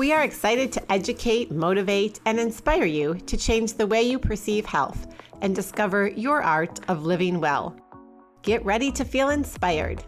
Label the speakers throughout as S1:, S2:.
S1: We are excited to educate, motivate, and inspire you to change the way you perceive health and discover your art of living well. Get ready to feel inspired.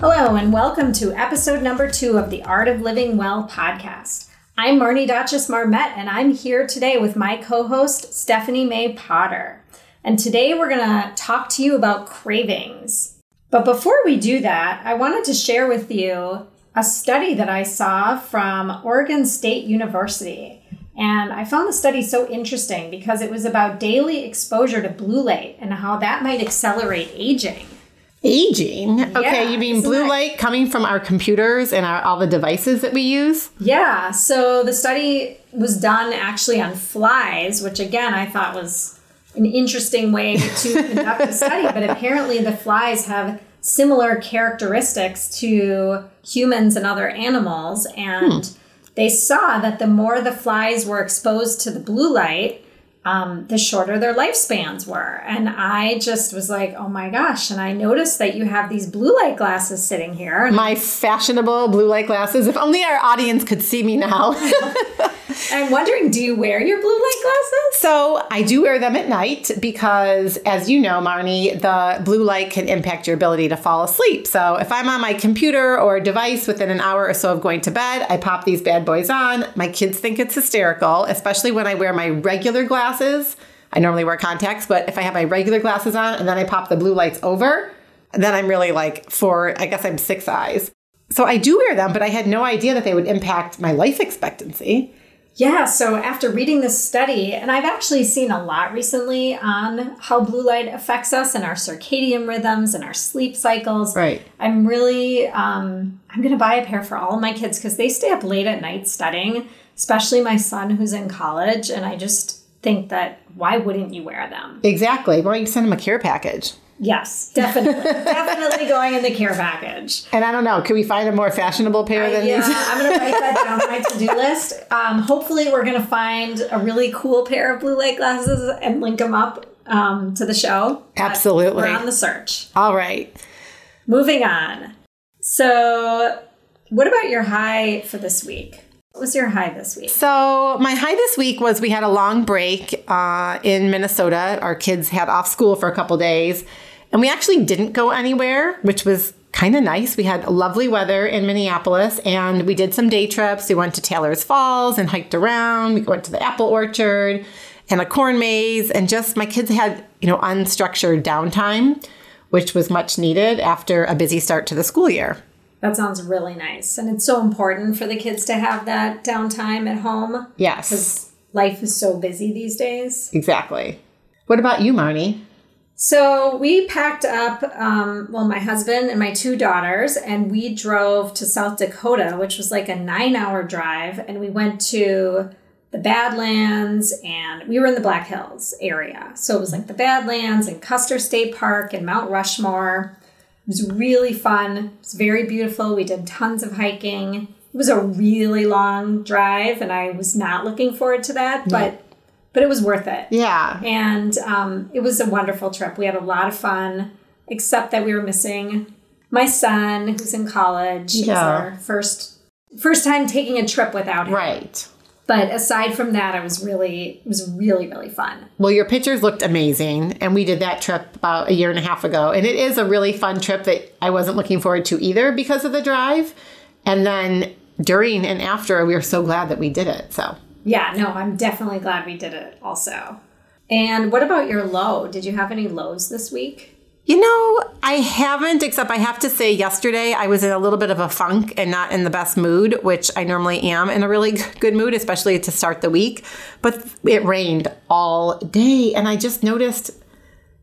S2: Hello, and welcome to episode number two of the Art of Living Well podcast. I'm Marnie Dotches Marmette, and I'm here today with my co host, Stephanie May Potter. And today we're going to talk to you about cravings. But before we do that, I wanted to share with you a study that I saw from Oregon State University. And I found the study so interesting because it was about daily exposure to blue light and how that might accelerate aging.
S1: Aging? Okay,
S2: Yeah,
S1: you mean blue
S2: that-
S1: light coming from our computers and our, all the devices that we use?
S2: Yeah, so the study was done actually on flies, which again I thought was an interesting way to conduct a study, but apparently the flies have similar characteristics to humans and other animals. And hmm. they saw that the more the flies were exposed to the blue light um, the shorter their lifespans were. And I just was like, oh my gosh. And I noticed that you have these blue light glasses sitting here.
S1: My fashionable blue light glasses. If only our audience could see me now.
S2: I'm wondering, do you wear your blue light glasses?
S1: So I do wear them at night because, as you know, Marnie, the blue light can impact your ability to fall asleep. So if I'm on my computer or device within an hour or so of going to bed, I pop these bad boys on. My kids think it's hysterical, especially when I wear my regular glasses. I normally wear contacts, but if I have my regular glasses on and then I pop the blue lights over, then I'm really like four, I guess I'm six eyes. So I do wear them, but I had no idea that they would impact my life expectancy.
S2: Yeah, so after reading this study, and I've actually seen a lot recently on how blue light affects us and our circadian rhythms and our sleep cycles.
S1: Right.
S2: I'm really, um, I'm going to buy a pair for all my kids because they stay up late at night studying, especially my son who's in college. And I just think that why wouldn't you wear them?
S1: Exactly. Why don't you send them a care package?
S2: Yes, definitely. definitely going in the care package.
S1: And I don't know, can we find a more fashionable pair than
S2: Yeah,
S1: these?
S2: I'm gonna write that down on my to-do list. Um, hopefully, we're gonna find a really cool pair of blue light glasses and link them up um, to the show.
S1: Absolutely.
S2: we're on the search.
S1: All right.
S2: Moving on. So, what about your high for this week? What was your high this week?
S1: So my high this week was we had a long break uh, in Minnesota. Our kids had off school for a couple days, and we actually didn't go anywhere, which was kind of nice. We had lovely weather in Minneapolis, and we did some day trips. We went to Taylor's Falls and hiked around. We went to the apple orchard and a corn maze, and just my kids had you know unstructured downtime, which was much needed after a busy start to the school year.
S2: That sounds really nice, and it's so important for the kids to have that downtime at home.
S1: Yes,
S2: because life is so busy these days.
S1: exactly. What about you, Marnie?
S2: So we packed up, um, well, my husband and my two daughters, and we drove to South Dakota, which was like a nine hour drive. And we went to the Badlands and we were in the Black Hills area. So it was like the Badlands and Custer State Park and Mount Rushmore. It was really fun. It was very beautiful. We did tons of hiking. It was a really long drive, and I was not looking forward to that, but but it was worth it.
S1: Yeah.
S2: And um, it was a wonderful trip. We had a lot of fun, except that we were missing my son, who's in college.
S1: Yeah.
S2: our first first time taking a trip without him.
S1: Right.
S2: But aside from that, it was really it was really really fun.
S1: Well, your pictures looked amazing, and we did that trip about a year and a half ago. And it is a really fun trip that I wasn't looking forward to either because of the drive. And then during and after, we were so glad that we did it. So,
S2: Yeah, no, I'm definitely glad we did it. Also. And what about your low? Did you have any lows this week?
S1: You know, I haven't, except I have to say, yesterday I was in a little bit of a funk and not in the best mood, which I normally am in a really good mood, especially to start the week. But it rained all day, and I just noticed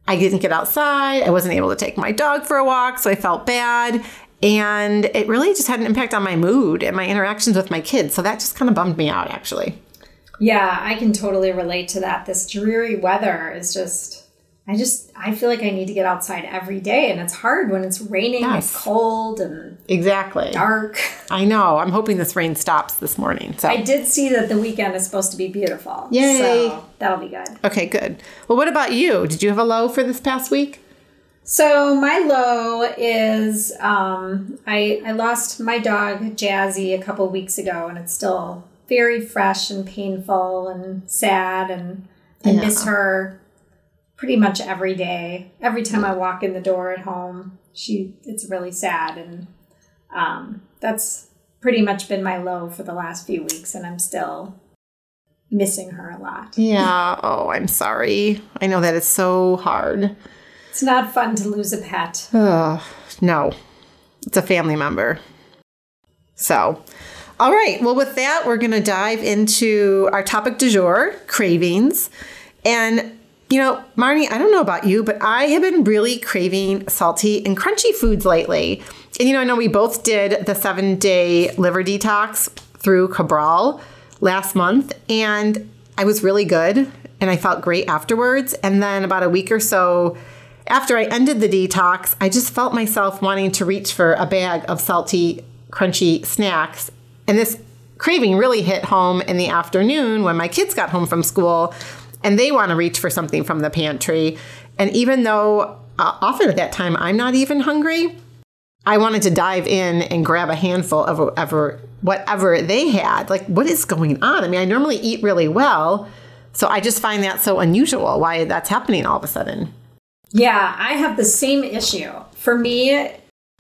S1: I didn't get outside. I wasn't able to take my dog for a walk, so I felt bad. And it really just had an impact on my mood and my interactions with my kids. So that just kind of bummed me out, actually.
S2: Yeah, I can totally relate to that. This dreary weather is just I just I feel like I need to get outside every day and it's hard when it's raining
S1: Yes.
S2: and cold and
S1: Exactly.
S2: dark.
S1: I know. I'm hoping this rain stops this morning. So
S2: I did see that the weekend is supposed to be beautiful.
S1: Yay.
S2: So that'll be good.
S1: Okay, good. Well, what about you? Did you have a low for this past week?
S2: So my low is um, I I lost my dog Jazzy a couple weeks ago, and it's still very fresh and painful and sad, and I
S1: Yeah.
S2: miss her pretty much every day. Every time I walk in the door at home, she it's really sad, and um, that's pretty much been my low for the last few weeks, and I'm still missing her a lot.
S1: Yeah. Oh, I'm sorry. I know that is so hard.
S2: It's not fun to lose a pet.
S1: Ugh, no, it's a family member. So, all right. Well, with that, we're going to dive into our topic du jour cravings. And, you know, Marnie, I don't know about you, but I have been really craving salty and crunchy foods lately. And, you know, I know we both did the seven day liver detox through Cabral last month, and I was really good and I felt great afterwards. And then about a week or so, after I ended the detox, I just felt myself wanting to reach for a bag of salty, crunchy snacks. And this craving really hit home in the afternoon when my kids got home from school and they want to reach for something from the pantry. And even though uh, often at that time I'm not even hungry, I wanted to dive in and grab a handful of whatever, whatever they had. Like, what is going on? I mean, I normally eat really well. So I just find that so unusual why that's happening all of a sudden.
S2: Yeah, I have the same issue. For me,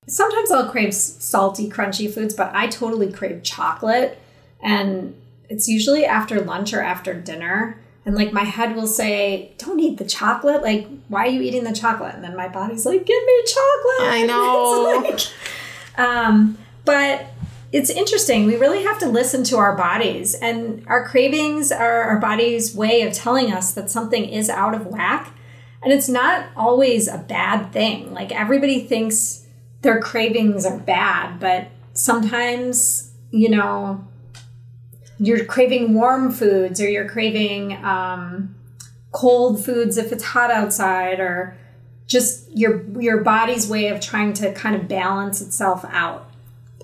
S2: sometimes I'll crave salty, crunchy foods, but I totally crave chocolate. And it's usually after lunch or after dinner. And like my head will say, Don't eat the chocolate. Like, why are you eating the chocolate? And then my body's like, Give me chocolate.
S1: I know.
S2: It's like- um, but it's interesting. We really have to listen to our bodies, and our cravings are our body's way of telling us that something is out of whack. And it's not always a bad thing. Like everybody thinks their cravings are bad, but sometimes, you know, you're craving warm foods or you're craving um, cold foods if it's hot outside or just your your body's way of trying to kind of balance itself out.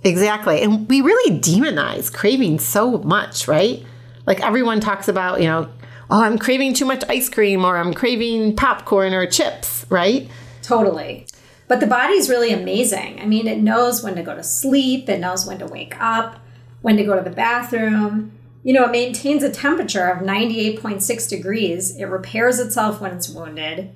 S1: Exactly. And we really demonize craving so much, right? Like everyone talks about, you know, oh, I'm craving too much ice cream or I'm craving popcorn or chips, right?
S2: Totally. But the body's really amazing. I mean, it knows when to go to sleep, it knows when to wake up, when to go to the bathroom. You know, it maintains a temperature of 98.6 degrees. It repairs itself when it's wounded.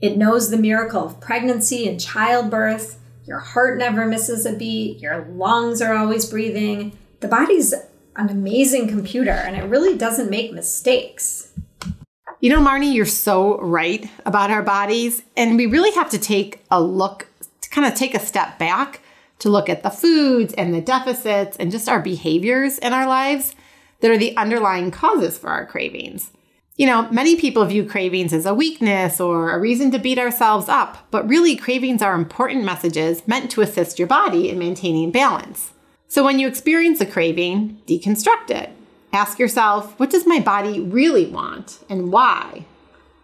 S2: It knows the miracle of pregnancy and childbirth. Your heart never misses a beat. Your lungs are always breathing. The body's an amazing computer and it really doesn't make mistakes.
S1: You know, Marnie, you're so right about our bodies. And we really have to take a look, to kind of take a step back to look at the foods and the deficits and just our behaviors in our lives that are the underlying causes for our cravings. You know, many people view cravings as a weakness or a reason to beat ourselves up, but really, cravings are important messages meant to assist your body in maintaining balance. So when you experience a craving, deconstruct it. Ask yourself, what does my body really want and why?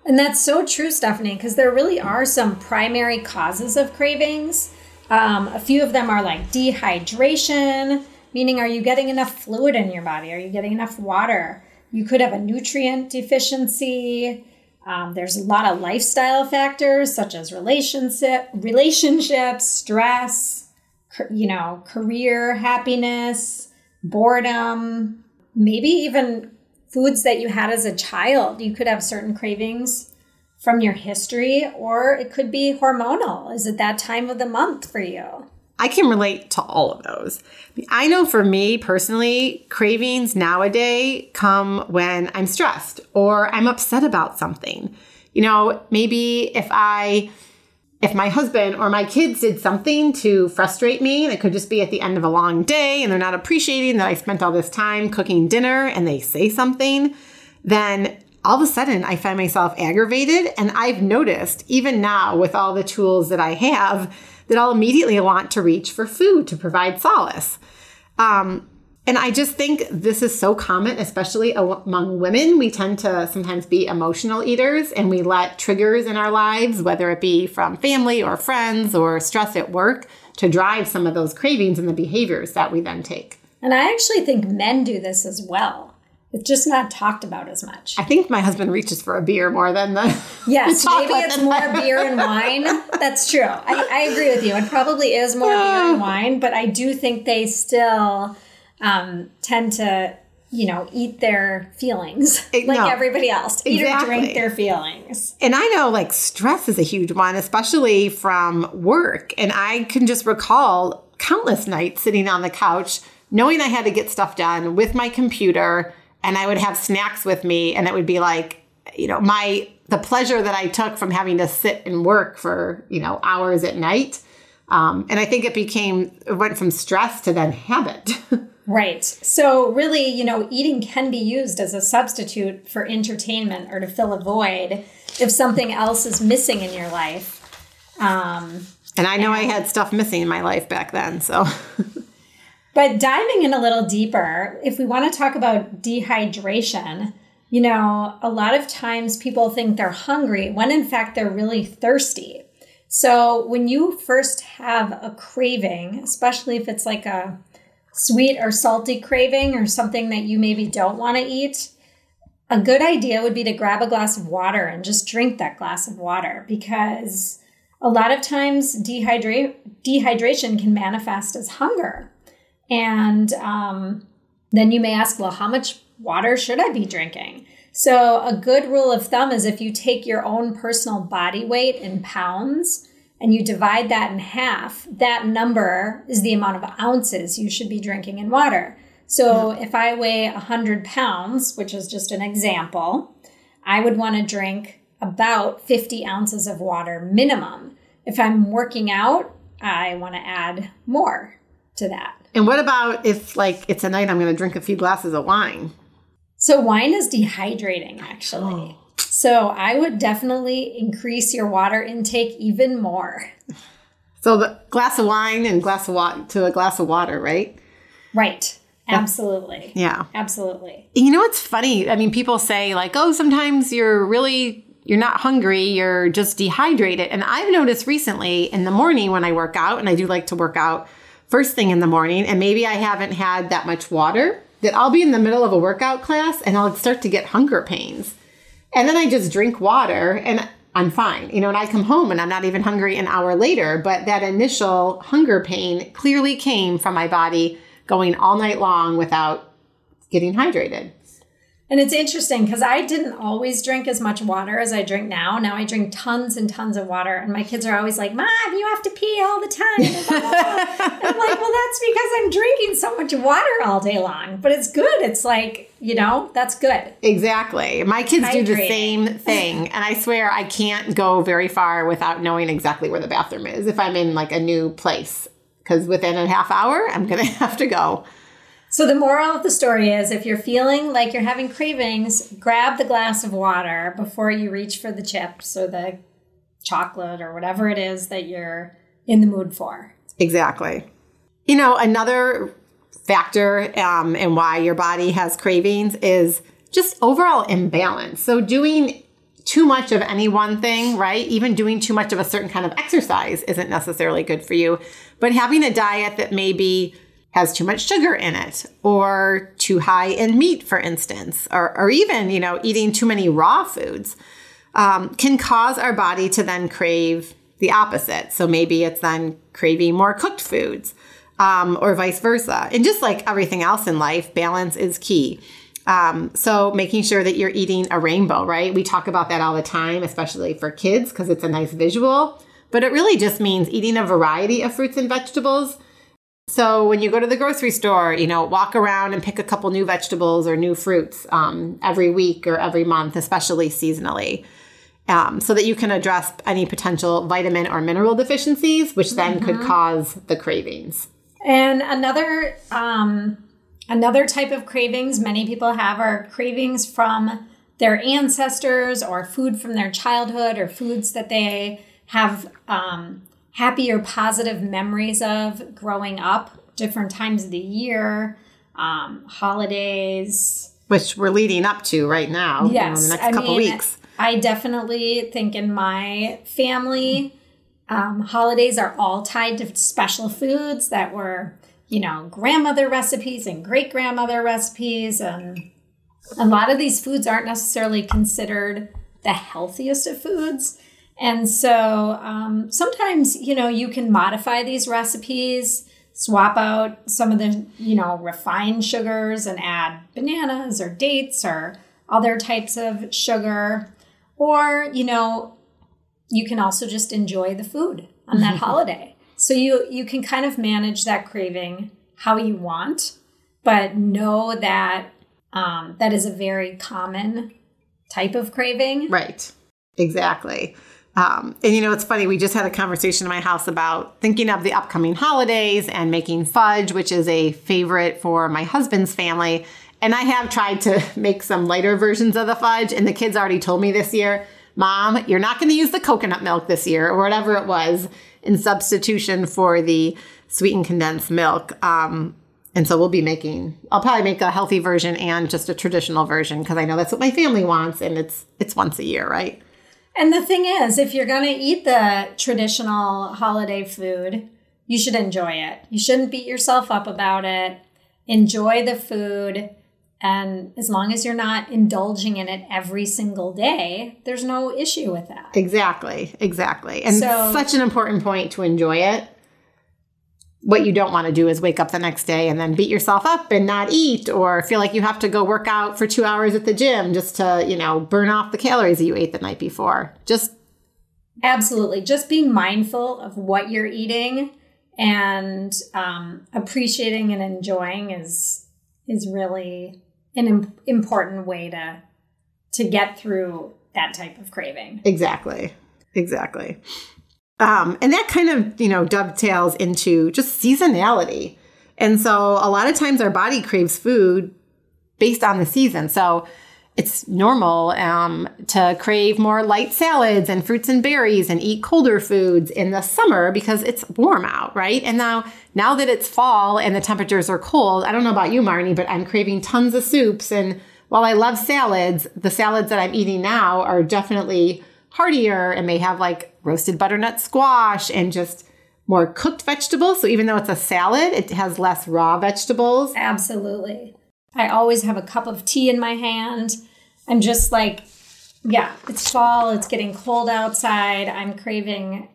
S2: And that's so true, Stephanie, because there really are some primary causes of cravings. Um, a few of them are like dehydration, meaning are you getting enough fluid in your body? Are you getting enough water? You could have a nutrient deficiency. Um, there's a lot of lifestyle factors such as relationship, relationships, stress, you know, career happiness, boredom, maybe even foods that you had as a child. You could have certain cravings from your history, or it could be hormonal. Is it that time of the month for you?
S1: I can relate to all of those. I know for me personally, cravings nowadays come when I'm stressed or I'm upset about something. You know, maybe if I if my husband or my kids did something to frustrate me, and it could just be at the end of a long day and they're not appreciating that I spent all this time cooking dinner and they say something, then all of a sudden I find myself aggravated. And I've noticed, even now with all the tools that I have, that I'll immediately want to reach for food to provide solace. Um, and I just think this is so common, especially among women. We tend to sometimes be emotional eaters and we let triggers in our lives, whether it be from family or friends or stress at work, to drive some of those cravings and the behaviors that we then take.
S2: And I actually think men do this as well. It's just not talked about as much.
S1: I think my husband reaches for a beer more than the.
S2: Yes, maybe it's more beer and wine. That's true. I, I, agree with you. It probably is more beer and wine, but I do think they still um, tend to, you know, eat their feelings like no, everybody else. Eat exactly. or drink their feelings.
S1: And I know like stress is a huge one, especially from work. And I can just recall countless nights sitting on the couch knowing I had to get stuff done with my computer and I would have snacks with me and it would be like, you know, my the pleasure that I took from having to sit and work for, you know, hours at night. Um, and I think it became, it went from stress to then habit.
S2: right. So, really, you know, eating can be used as a substitute for entertainment or to fill a void if something else is missing in your life. Um,
S1: and I know and, I had stuff missing in my life back then. So,
S2: but diving in a little deeper, if we want to talk about dehydration, you know, a lot of times people think they're hungry when in fact they're really thirsty. So when you first have a craving, especially if it's like a sweet or salty craving or something that you maybe don't want to eat, a good idea would be to grab a glass of water and just drink that glass of water because a lot of times dehydrate, dehydration can manifest as hunger. And um, then you may ask, well, how much water should I be drinking? So, a good rule of thumb is if you take your own personal body weight in pounds and you divide that in half, that number is the amount of ounces you should be drinking in water. So, if I weigh 100 pounds, which is just an example, I would want to drink about 50 ounces of water minimum. If I'm working out, I want to add more to that.
S1: And what about if, like, it's a night I'm going to drink a few glasses of wine?
S2: So wine is dehydrating actually. Oh. So I would definitely increase your water intake even more.
S1: So the glass of wine and glass of water to a glass of water, right?
S2: Right. Absolutely.
S1: Yeah.
S2: Absolutely.
S1: You know what's funny? I mean, people say like, "Oh, sometimes you're really you're not hungry, you're just dehydrated." And I've noticed recently in the morning when I work out, and I do like to work out first thing in the morning, and maybe I haven't had that much water that I'll be in the middle of a workout class and I'll start to get hunger pains. And then I just drink water and I'm fine. You know, and I come home and I'm not even hungry an hour later, but that initial hunger pain clearly came from my body going all night long without getting hydrated.
S2: And it's interesting because I didn't always drink as much water as I drink now. Now I drink tons and tons of water, and my kids are always like, "Mom, you have to pee all the time." I'm like, "Well, that's because I'm drinking so much water all day long." But it's good. It's like you know, that's good.
S1: Exactly. My kids do the same thing, and I swear I can't go very far without knowing exactly where the bathroom is if I'm in like a new place. Because within a half hour, I'm gonna have to go.
S2: So the moral of the story is if you're feeling like you're having cravings, grab the glass of water before you reach for the chips or the chocolate or whatever it is that you're in the mood for.
S1: Exactly. You know, another factor um, in why your body has cravings is just overall imbalance. So doing too much of any one thing, right? Even doing too much of a certain kind of exercise isn't necessarily good for you. But having a diet that may be has too much sugar in it or too high in meat, for instance, or, or even, you know, eating too many raw foods um, can cause our body to then crave the opposite. So maybe it's then craving more cooked foods um, or vice versa. And just like everything else in life, balance is key. Um, so making sure that you're eating a rainbow, right? We talk about that all the time, especially for kids, because it's a nice visual. But it really just means eating a variety of fruits and vegetables so when you go to the grocery store, you know, walk around and pick a couple new vegetables or new fruits um, every week or every month, especially seasonally, um, so that you can address any potential vitamin or mineral deficiencies, which then mm-hmm. could cause the cravings.
S2: And another um, another type of cravings many people have are cravings from their ancestors or food from their childhood or foods that they have um, happy or positive memories of growing up, different times of the year, um, holidays.
S1: Which we're leading up to right now.
S2: Yes.
S1: You know, in the next
S2: I
S1: couple
S2: mean,
S1: weeks.
S2: I definitely think in my family, um, holidays are all tied to special foods that were, you know, grandmother recipes and great grandmother recipes. And a lot of these foods aren't necessarily considered the healthiest of foods. And so um, sometimes, you know, you can modify these recipes, swap out some of the, you know, refined sugars and add bananas or dates or other types of sugar. Or, you know, you can also just enjoy the food on that holiday. So you you can kind of manage that craving how you want, but know that um, that is a very common type of craving.
S1: Right. Exactly. Um, and you know, it's funny, we just had a conversation in my house about thinking of the upcoming holidays and making fudge, which is a favorite for my husband's family. And I have tried to make some lighter versions of the fudge, and the kids already told me this year, Mom, you're not going to use the coconut milk this year, or whatever it was, in substitution for the sweetened condensed milk. Um, and so we'll be making. I'll probably make a healthy version and just a traditional version because I know that's what my family wants, and it's it's once a year, right?
S2: And the thing is, if you're going to eat the traditional holiday food, you should enjoy it. You shouldn't beat yourself up about it. Enjoy the food. And as long as you're not indulging in it every single day, there's no issue with that.
S1: Exactly, exactly. And
S2: So-
S1: such an important point to enjoy it. What you don't want to do is wake up the next day and then beat yourself up and not eat or feel like you have to go work out for two hours at the gym just to, you know, burn off the calories that you ate the night before. Just
S2: Absolutely. Just being mindful of what you're eating and um, appreciating and enjoying is is really an im- important way to to get through that type of craving.
S1: Exactly. Exactly. Um, and that kind of, you know, dovetails into just seasonality. And so a lot of times our body craves food based on the season. So it's normal um, to crave more light salads and fruits and berries and eat colder foods in the summer because it's warm out, right? And now, now that it's fall and the temperatures are cold, I don't know about you, Marnie, but I'm craving tons of soups. And while I love salads, the salads that I'm eating now are definitely heartier and may have like roasted butternut squash and just more cooked vegetables. So even though it's a salad, it has less raw vegetables.
S2: Absolutely. I always have a cup of tea in my hand. I'm just like, yeah, it's fall, it's getting cold outside. I'm craving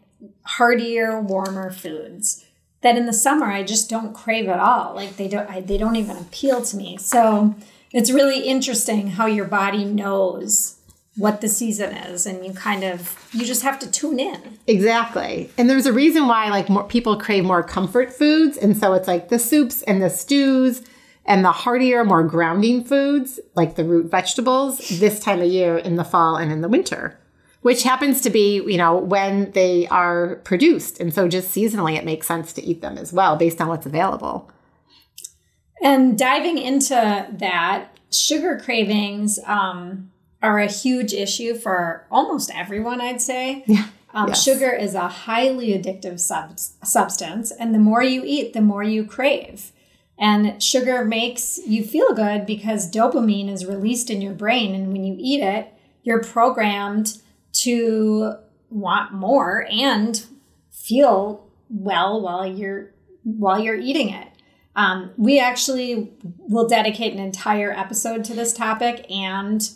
S2: heartier, warmer foods that in the summer I just don't crave at all. Like they don't I, they don't even appeal to me. So it's really interesting how your body knows what the season is and you kind of you just have to tune in.
S1: Exactly. And there's a reason why like more people crave more comfort foods. And so it's like the soups and the stews and the heartier, more grounding foods, like the root vegetables, this time of year in the fall and in the winter, which happens to be, you know, when they are produced. And so just seasonally, it makes sense to eat them as well based on what's available.
S2: And diving into that, sugar cravings um, are a huge issue for almost everyone, I'd say.
S1: Yeah.
S2: Um,
S1: Yes.
S2: Sugar is a highly addictive sub- substance, and the more you eat, the more you crave. And sugar makes you feel good because dopamine is released in your brain, and when you eat it, you're programmed to want more and feel well while you're while you're eating it. Um, we actually will dedicate an entire episode to this topic, and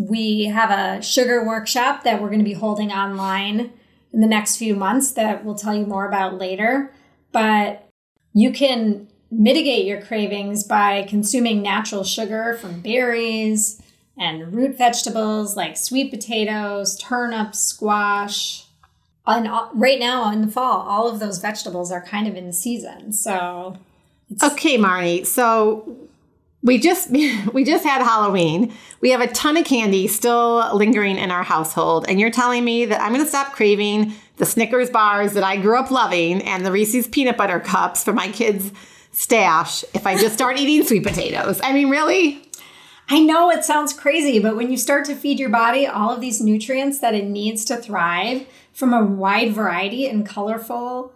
S2: we have a sugar workshop that we're going to be holding online in the next few months that we'll tell you more about later. But you can mitigate your cravings by consuming natural sugar from berries and root vegetables like sweet potatoes, turnips, squash. And right now in the fall, all of those vegetables are kind of in season. So
S1: Okay, Marnie. So we just we just had Halloween. We have a ton of candy still lingering in our household, and you're telling me that I'm going to stop craving the Snickers bars that I grew up loving and the Reese's peanut butter cups for my kids' stash if I just start eating sweet potatoes. I mean, really?
S2: I know it sounds crazy, but when you start to feed your body all of these nutrients that it needs to thrive from a wide variety and colorful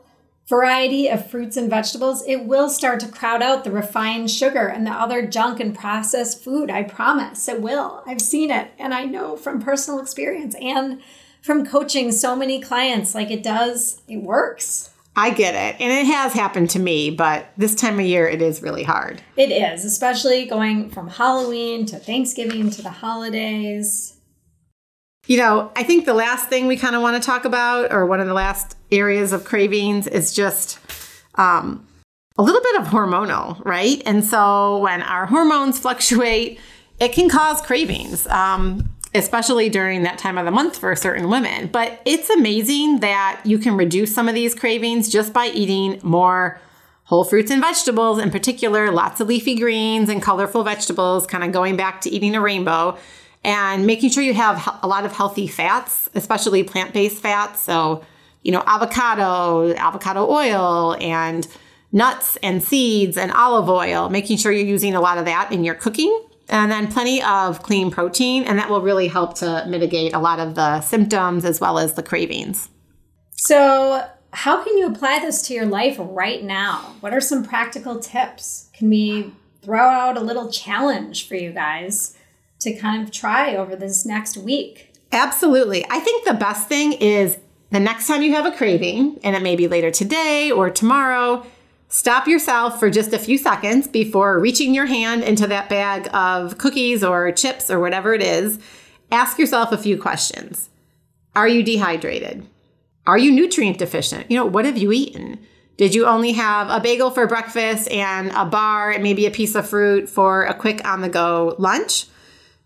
S2: variety of fruits and vegetables, it will start to crowd out the refined sugar and the other junk and processed food. I promise it will. I've seen it and I know from personal experience and from coaching so many clients like it does, it works.
S1: I get it. And it has happened to me, but this time of year it is really hard.
S2: It is, especially going from Halloween to Thanksgiving to the holidays.
S1: You know, I think the last thing we kind of want to talk about, or one of the last areas of cravings, is just um, a little bit of hormonal, right? And so when our hormones fluctuate, it can cause cravings. Um, especially during that time of the month for certain women. But it's amazing that you can reduce some of these cravings just by eating more whole fruits and vegetables, in particular, lots of leafy greens and colorful vegetables, kind of going back to eating a rainbow. And making sure you have a lot of healthy fats, especially plant based fats. So, you know, avocado, avocado oil, and nuts and seeds and olive oil, making sure you're using a lot of that in your cooking and then plenty of clean protein, and that will really help to mitigate a lot of the symptoms as well as the cravings.
S2: So, how can you apply this to your life right now? What are some practical tips? Can we throw out a little challenge for you guys to kind of try over this next week?
S1: Absolutely. I think the best thing is the next time you have a craving, and it may be later today or tomorrow, Stop yourself for just a few seconds before reaching your hand into that bag of cookies or chips or whatever it is. Ask yourself a few questions. Are you dehydrated? Are you nutrient deficient? You know, what have you eaten? Did you only have a bagel for breakfast and a bar and maybe a piece of fruit for a quick on the go lunch?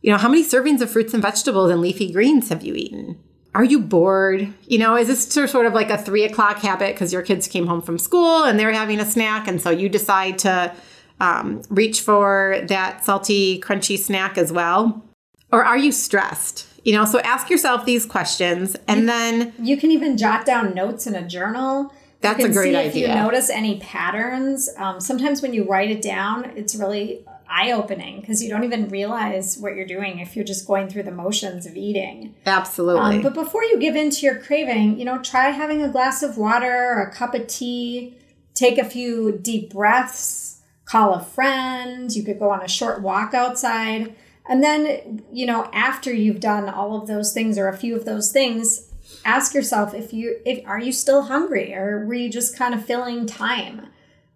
S1: You know, how many servings of fruits and vegetables and leafy greens have you eaten? are you bored? You know, is this sort of like a three o'clock habit because your kids came home from school and they're having a snack, and so you decide to um, reach for that salty, crunchy snack as well? Or are you stressed? You know, so ask yourself these questions, and
S2: you,
S1: then
S2: you can even jot down notes in a journal.
S1: That's a great idea.
S2: If you notice any patterns, um, sometimes when you write it down, it's really eye opening because you don't even realize what you're doing if you're just going through the motions of eating.
S1: Absolutely.
S2: Um, but before you give in to your craving, you know, try having a glass of water or a cup of tea, take a few deep breaths, call a friend. You could go on a short walk outside. And then, you know, after you've done all of those things or a few of those things, ask yourself if you if are you still hungry or were you just kind of filling time?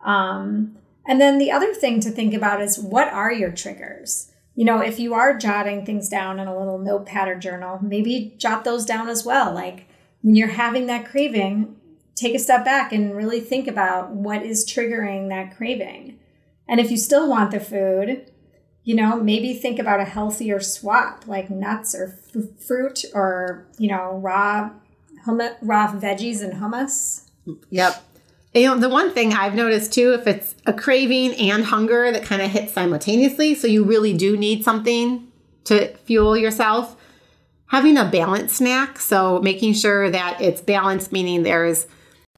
S2: Um, and then the other thing to think about is what are your triggers? You know, if you are jotting things down in a little notepad or journal, maybe jot those down as well. Like when you're having that craving, take a step back and really think about what is triggering that craving. And if you still want the food, you know, maybe think about a healthier swap like nuts or f- fruit or, you know, raw hum- raw veggies and hummus.
S1: Yep. You know, the one thing I've noticed too, if it's a craving and hunger that kind of hit simultaneously, so you really do need something to fuel yourself, having a balanced snack. So making sure that it's balanced, meaning there's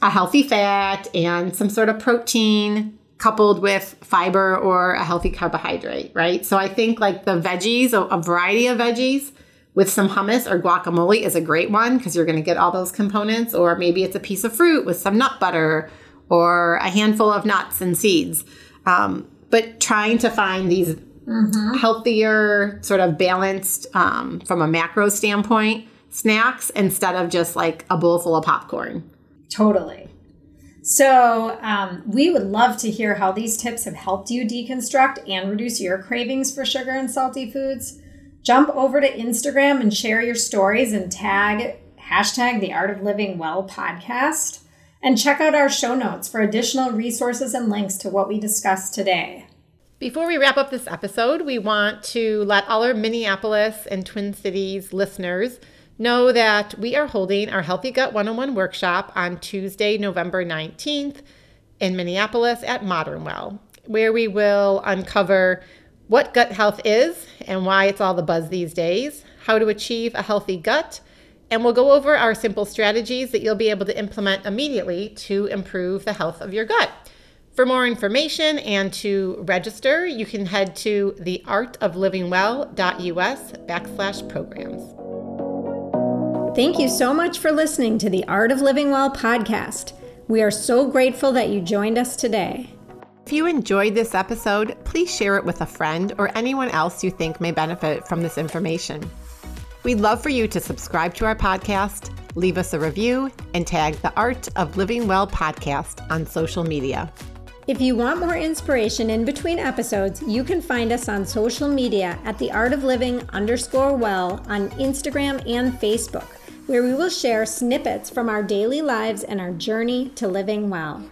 S1: a healthy fat and some sort of protein coupled with fiber or a healthy carbohydrate, right? So I think like the veggies, a, variety of veggies with some hummus or guacamole is a great one because you're going to get all those components. Or maybe it's a piece of fruit with some nut butter or a handful of nuts and seeds. Um, but trying to find these mm-hmm. healthier, sort of balanced um, from a macro standpoint snacks instead of just like a bowl full of popcorn.
S2: Totally. So, um, we would love to hear how these tips have helped you deconstruct and reduce your cravings for sugar and salty foods. Jump over to Instagram and share your stories and tag hashtag the Art of Living Well podcast. And check out our show notes for additional resources and links to what we discussed today.
S1: Before we wrap up this episode, we want to let all our Minneapolis and Twin Cities listeners know that we are holding our Healthy Gut 101 workshop on Tuesday, November 19th in Minneapolis at Modern Well, where we will uncover what gut health is and why it's all the buzz these days, how to achieve a healthy gut, and we'll go over our simple strategies that you'll be able to implement immediately to improve the health of your gut. For more information and to register, you can head to theartoflivingwell.us backslash programs.
S2: Thank you so much for listening to the Art of Living Well podcast. We are so grateful that you joined us today.
S1: If you enjoyed this episode, please share it with a friend or anyone else you think may benefit from this information. We'd love for you to subscribe to our podcast, leave us a review, and tag the Art of Living Well podcast on social media.
S2: If you want more inspiration in between episodes, you can find us on social media at the Art of Living underscore well on Instagram and Facebook, where we will share snippets from our daily lives and our journey to living well.